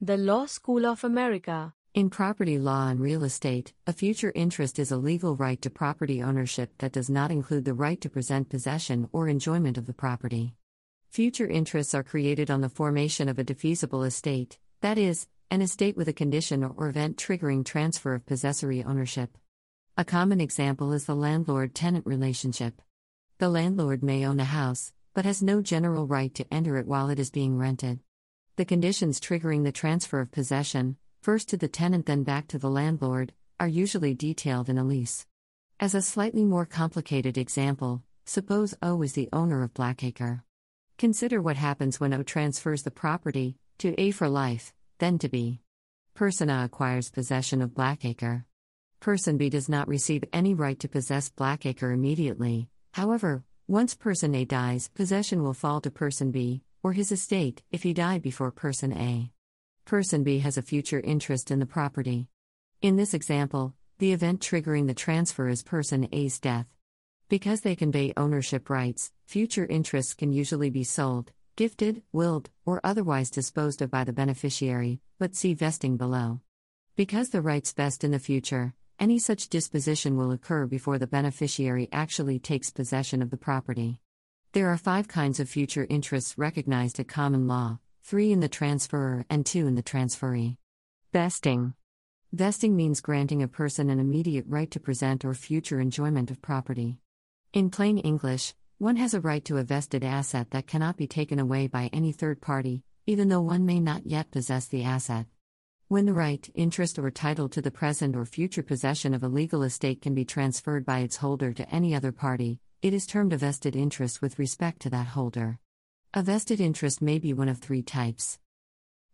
The Law School of America. In property law and real estate, a future interest is a legal right to property ownership that does not include the right to present possession or enjoyment of the property. Future interests are created on the formation of a defeasible estate, that is, an estate with a condition or event triggering transfer of possessory ownership. A common example is the landlord tenant relationship. The landlord may own a house, but has no general right to enter it while it is being rented. The conditions triggering the transfer of possession, first to the tenant then back to the landlord, are usually detailed in a lease. As a slightly more complicated example, suppose O is the owner of Blackacre. Consider what happens when O transfers the property to A for life, then to B. Person A acquires possession of Blackacre. Person B does not receive any right to possess Blackacre immediately. However, once person A dies, possession will fall to person B, or his estate if he died before person A. Person B has a future interest in the property. In this example, the event triggering the transfer is person A's death. Because they convey ownership rights, future interests can usually be sold, gifted, willed, or otherwise disposed of by the beneficiary, but see vesting below. Because the rights vest in the future, any such disposition will occur before the beneficiary actually takes possession of the property. There are five kinds of future interests recognized at common law three in the transferor and two in the transferee. Vesting. Vesting means granting a person an immediate right to present or future enjoyment of property. In plain English, one has a right to a vested asset that cannot be taken away by any third party, even though one may not yet possess the asset. When the right, interest, or title to the present or future possession of a legal estate can be transferred by its holder to any other party, it is termed a vested interest with respect to that holder. A vested interest may be one of three types.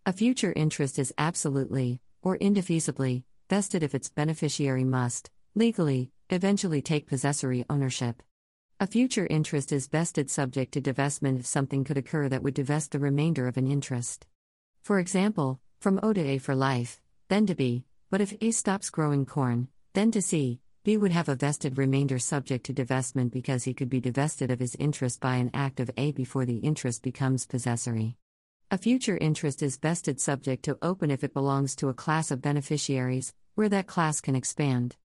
A future interest is absolutely, or indefeasibly, vested if its beneficiary must, legally, eventually take possessory ownership. A future interest is vested subject to divestment if something could occur that would divest the remainder of an interest. For example, from O to A for life, then to B, but if A stops growing corn, then to C, B would have a vested remainder subject to divestment because he could be divested of his interest by an act of A before the interest becomes possessory. A future interest is vested subject to open if it belongs to a class of beneficiaries, where that class can expand.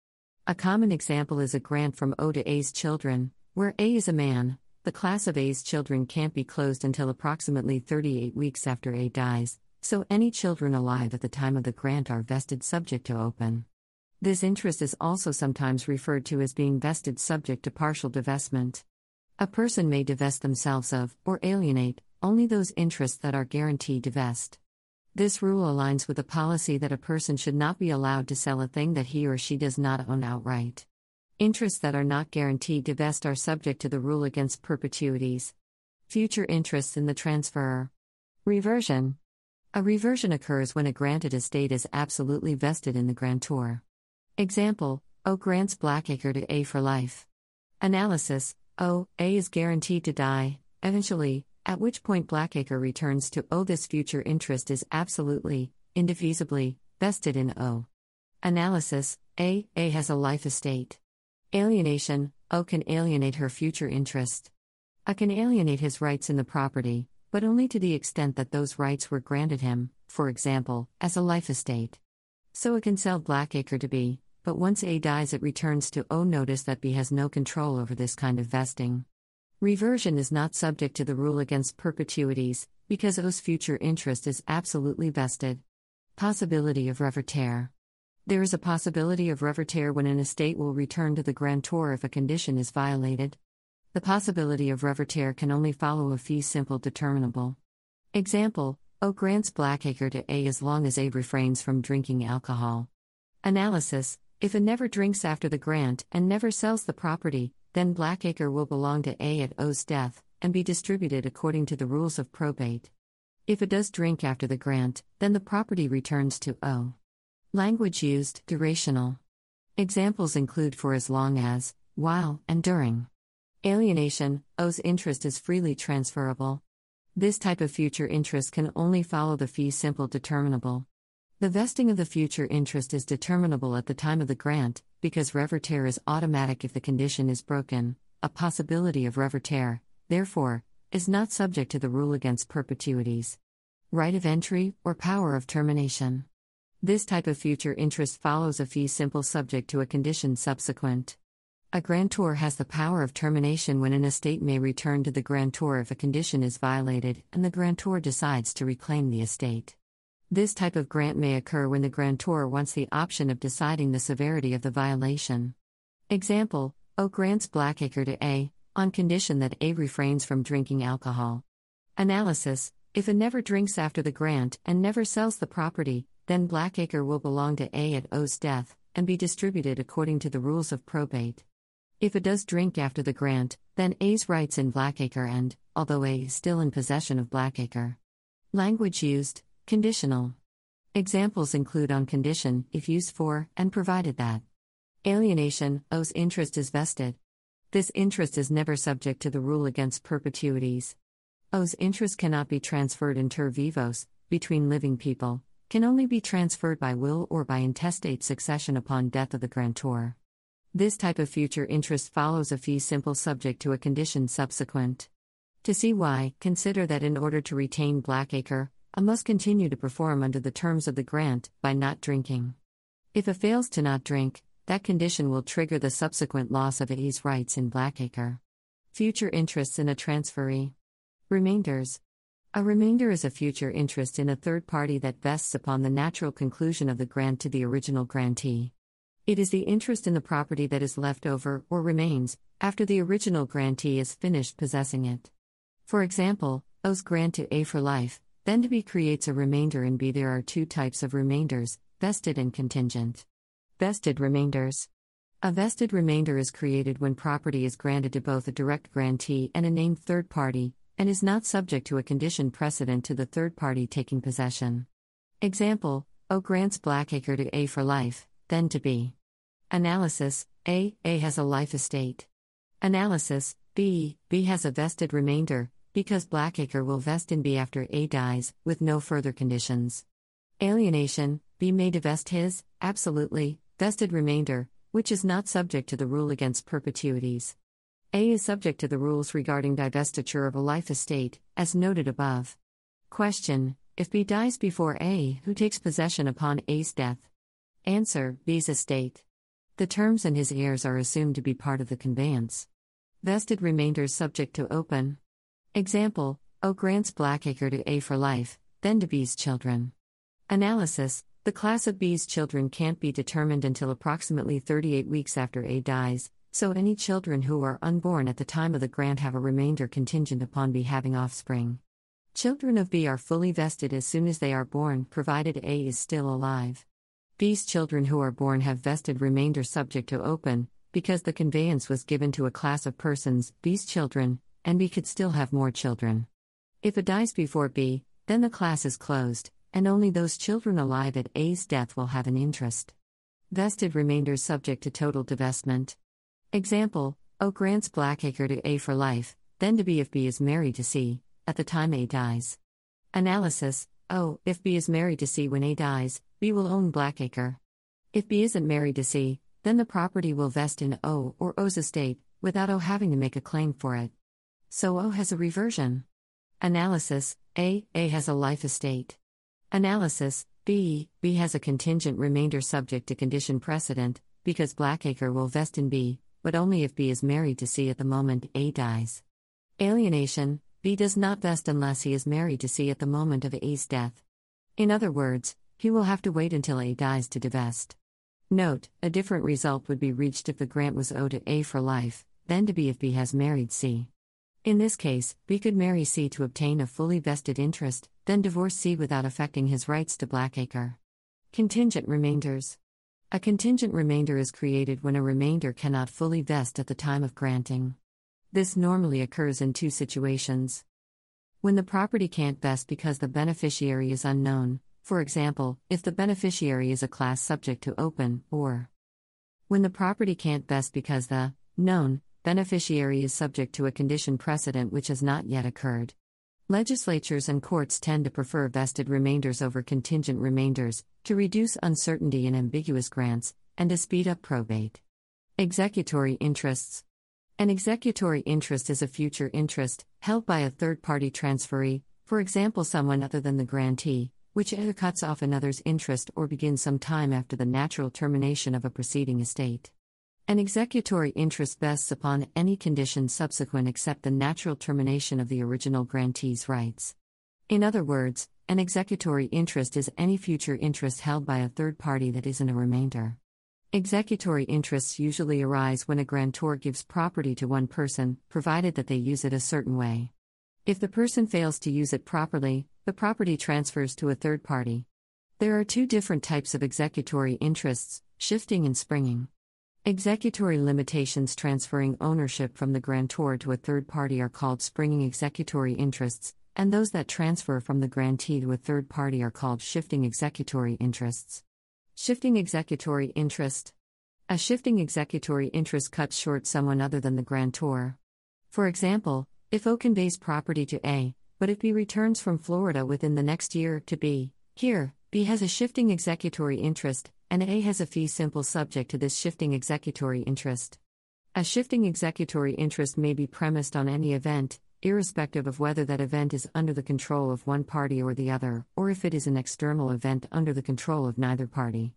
A common example is a grant from O to A's children, where A is a man, the class of A's children can't be closed until approximately 38 weeks after A dies, so any children alive at the time of the grant are vested subject to open. This interest is also sometimes referred to as being vested subject to partial divestment. A person may divest themselves of, or alienate, only those interests that are guaranteed to vest. This rule aligns with the policy that a person should not be allowed to sell a thing that he or she does not own outright. Interests that are not guaranteed to vest are subject to the rule against perpetuities. Future interests in the transferor. Reversion. A reversion occurs when a granted estate is absolutely vested in the grantor. Example O grants Blackacre to A for life. Analysis O, A is guaranteed to die, eventually, at which point Blackacre returns to O. This future interest is absolutely, indefeasibly, vested in O. Analysis A, A has a life estate. Alienation O can alienate her future interest. A can alienate his rights in the property, but only to the extent that those rights were granted him, for example, as a life estate. So it can sell Blackacre to B, but once A dies, it returns to O. Notice that B has no control over this kind of vesting. Reversion is not subject to the rule against perpetuities, because O's future interest is absolutely vested. Possibility of reverter. There is a possibility of reverter when an estate will return to the grantor if a condition is violated. The possibility of reverter can only follow a fee simple determinable. Example O grants Blackacre to A as long as A refrains from drinking alcohol. Analysis if a never drinks after the grant and never sells the property, then Blackacre will belong to A at O's death and be distributed according to the rules of probate. If it does drink after the grant, then the property returns to O. Language used durational. Examples include for as long as, while, and during. Alienation O's interest is freely transferable. This type of future interest can only follow the fee simple determinable. The vesting of the future interest is determinable at the time of the grant, because reverter is automatic if the condition is broken. A possibility of reverter, therefore, is not subject to the rule against perpetuities. right of entry, or power of termination. This type of future interest follows a fee simple subject to a condition subsequent. A grantor has the power of termination when an estate may return to the grantor if a condition is violated and the grantor decides to reclaim the estate. This type of grant may occur when the grantor wants the option of deciding the severity of the violation. Example O grants Blackacre to A, on condition that A refrains from drinking alcohol. Analysis If A never drinks after the grant and never sells the property, then Blackacre will belong to A at O's death and be distributed according to the rules of probate. If A does drink after the grant, then A's rights in Blackacre end, although A is still in possession of Blackacre. Language used Conditional. Examples include on condition, if used for, and provided that. Alienation, O's interest is vested. This interest is never subject to the rule against perpetuities. O's interest cannot be transferred inter vivos, between living people, can only be transferred by will or by intestate succession upon death of the grantor. This type of future interest follows a fee simple subject to a condition subsequent. To see why, consider that in order to retain Blackacre, A must continue to perform under the terms of the grant by not drinking. If A fails to not drink, that condition will trigger the subsequent loss of A's rights in Blackacre. Future interests in a transferee. Remainders. A remainder is a future interest in a third party that vests upon the natural conclusion of the grant to the original grantee. It is the interest in the property that is left over, or remains, after the original grantee is finished possessing it. For example, O's grant to A for life, then to B creates a remainder in B. There are two types of remainders vested and contingent. Vested remainders. A vested remainder is created when property is granted to both a direct grantee and a named third party, and is not subject to a condition precedent to the third party taking possession. Example O grants Blackacre to A for life, then to B. Analysis A. A has a life estate. Analysis B. B has a vested remainder, because Blackacre will vest in B after A dies, with no further conditions. Alienation B may divest his, absolutely, vested remainder, which is not subject to the rule against perpetuities. A is subject to the rules regarding divestiture of a life estate, as noted above. Question If B dies before A, who takes possession upon A's death? Answer B's estate. The terms and his heirs are assumed to be part of the conveyance. Vested remainders subject to open. Example O grants Blackacre to A for life, then to B's children. Analysis the class of B's children can't be determined until approximately 38 weeks after A dies, so any children who are unborn at the time of the grant have a remainder contingent upon B having offspring. Children of B are fully vested as soon as they are born, provided A is still alive. B's children who are born have vested remainder subject to open, because the conveyance was given to a class of persons, B's children, and B could still have more children. If A dies before B, then the class is closed and only those children alive at A's death will have an interest. Vested remainders subject to total divestment. Example O grants Blackacre to A for life, then to B if B is married to C, at the time A dies. Analysis O if B is married to C when A dies, B will own Blackacre. If B isn't married to C, then the property will vest in O or O's estate, without O having to make a claim for it. So O has a reversion. Analysis A A has a life estate. Analysis B. B has a contingent remainder subject to condition precedent, because Blackacre will vest in B, but only if B is married to C at the moment A dies. Alienation B does not vest unless he is married to C at the moment of A's death. In other words, he will have to wait until A dies to divest. Note, a different result would be reached if the grant was owed to A for life, then to B if B has married C. In this case, B could marry C to obtain a fully vested interest, then divorce C without affecting his rights to Blackacre. Contingent remainders. A contingent remainder is created when a remainder cannot fully vest at the time of granting. This normally occurs in two situations. When the property can't vest because the beneficiary is unknown, for example, if the beneficiary is a class subject to open, or when the property can't vest because the known beneficiary is subject to a condition precedent which has not yet occurred. Legislatures and courts tend to prefer vested remainders over contingent remainders, to reduce uncertainty in ambiguous grants, and to speed up probate. Executory interests. An executory interest is a future interest, held by a third party transferee, For example, someone other than the grantee, which either cuts off another's interest or begins some time after the natural termination of a preceding estate. An executory interest vests upon any condition subsequent except the natural termination of the original grantee's rights. In other words, an executory interest is any future interest held by a third party that isn't a remainder. Executory interests usually arise when a grantor gives property to one person, provided that they use it a certain way. If the person fails to use it properly, the property transfers to a third party. There are two different types of executory interests shifting and springing. Executory limitations transferring ownership from the grantor to a third party are called springing executory interests, and those that transfer from the grantee to a third party are called shifting executory interests. Shifting executory interest. A shifting executory interest cuts short someone other than the grantor. For example, if O conveys property to A, but if B returns from Florida within the next year to B, here, B has a shifting executory interest, and A has a fee simple subject to this shifting executory interest. A shifting executory interest may be premised on any event, irrespective of whether that event is under the control of one party or the other, or if it is an external event under the control of neither party.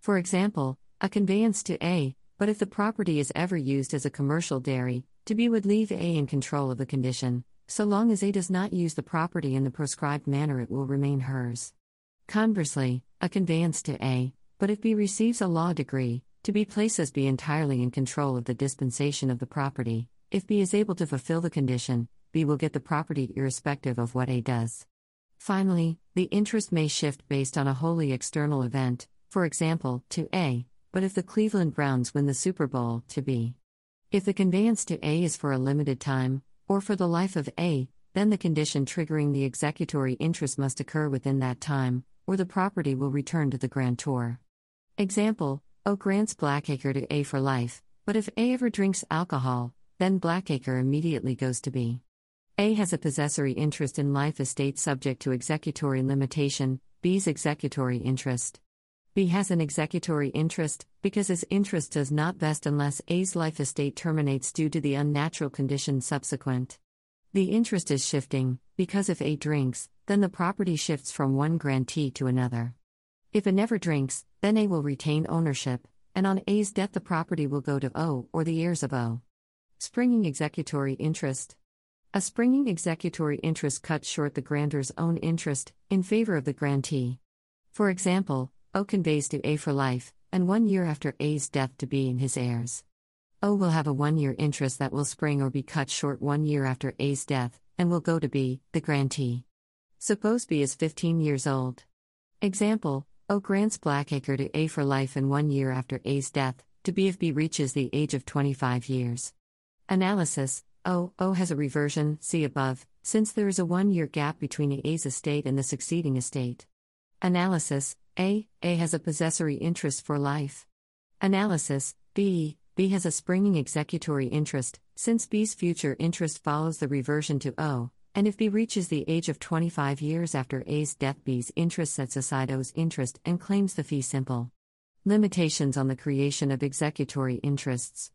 For example, a conveyance to A, but if the property is ever used as a commercial dairy, to B would leave A in control of the condition. So long as A does not use the property in the prescribed manner, it will remain hers. Conversely, a conveyance to A, but if B receives a law degree, to B places B entirely in control of the dispensation of the property. If B is able to fulfill the condition, B will get the property irrespective of what A does. Finally, the interest may shift based on a wholly external event, for example, to A, but if the Cleveland Browns win the Super Bowl, to B. If the conveyance to A is for a limited time, or for the life of A, then the condition triggering the executory interest must occur within that time, or the property will return to the grantor. Example O grants Blackacre to A for life, but if A ever drinks alcohol, then Blackacre immediately goes to B. A has a possessory interest in life estate subject to executory limitation, B's executory interest. B has an executory interest, because his interest does not vest unless A's life estate terminates due to the unnatural condition subsequent. The interest is shifting, because if A drinks, then the property shifts from one grantee to another. If A never drinks, then A will retain ownership, and on A's death the property will go to O or the heirs of O. Springing executory interest. A springing executory interest cuts short the grantor's own interest, in favor of the grantee. For example, O conveys to A for life, and one year after A's death to B and his heirs. O will have a one year interest that will spring or be cut short one year after A's death, and will go to B, the grantee. Suppose B is 15 years old. Example O grants Blackacre to A for life and one year after A's death, to B if B reaches the age of 25 years. Analysis O, O has a reversion, see above, since there is a one year gap between A's estate and the succeeding estate. Analysis a. A has a possessory interest for life. Analysis B. B has a springing executory interest, since B's future interest follows the reversion to O, and if B reaches the age of 25 years after A's death, B's interest sets aside O's interest and claims the fee simple. Limitations on the creation of executory interests.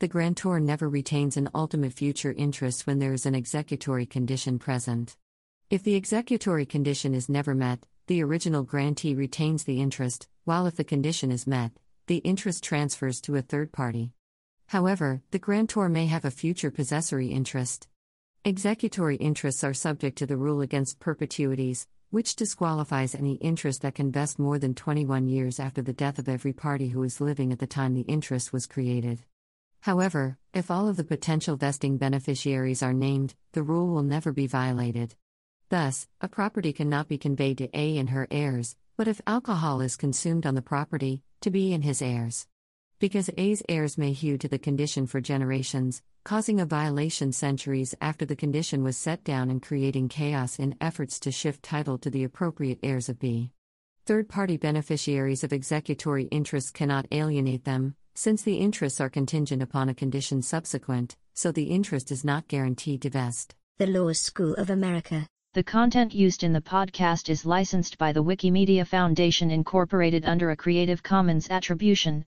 The grantor never retains an ultimate future interest when there is an executory condition present. If the executory condition is never met, the original grantee retains the interest, while if the condition is met, the interest transfers to a third party. However, the grantor may have a future possessory interest. Executory interests are subject to the rule against perpetuities, which disqualifies any interest that can vest more than 21 years after the death of every party who is living at the time the interest was created. However, if all of the potential vesting beneficiaries are named, the rule will never be violated. Thus, a property cannot be conveyed to A and her heirs, but if alcohol is consumed on the property, to B and his heirs. Because A's heirs may hew to the condition for generations, causing a violation centuries after the condition was set down and creating chaos in efforts to shift title to the appropriate heirs of B. Third party beneficiaries of executory interests cannot alienate them, since the interests are contingent upon a condition subsequent, so the interest is not guaranteed to vest. The Law School of America the content used in the podcast is licensed by the Wikimedia Foundation Incorporated under a Creative Commons Attribution,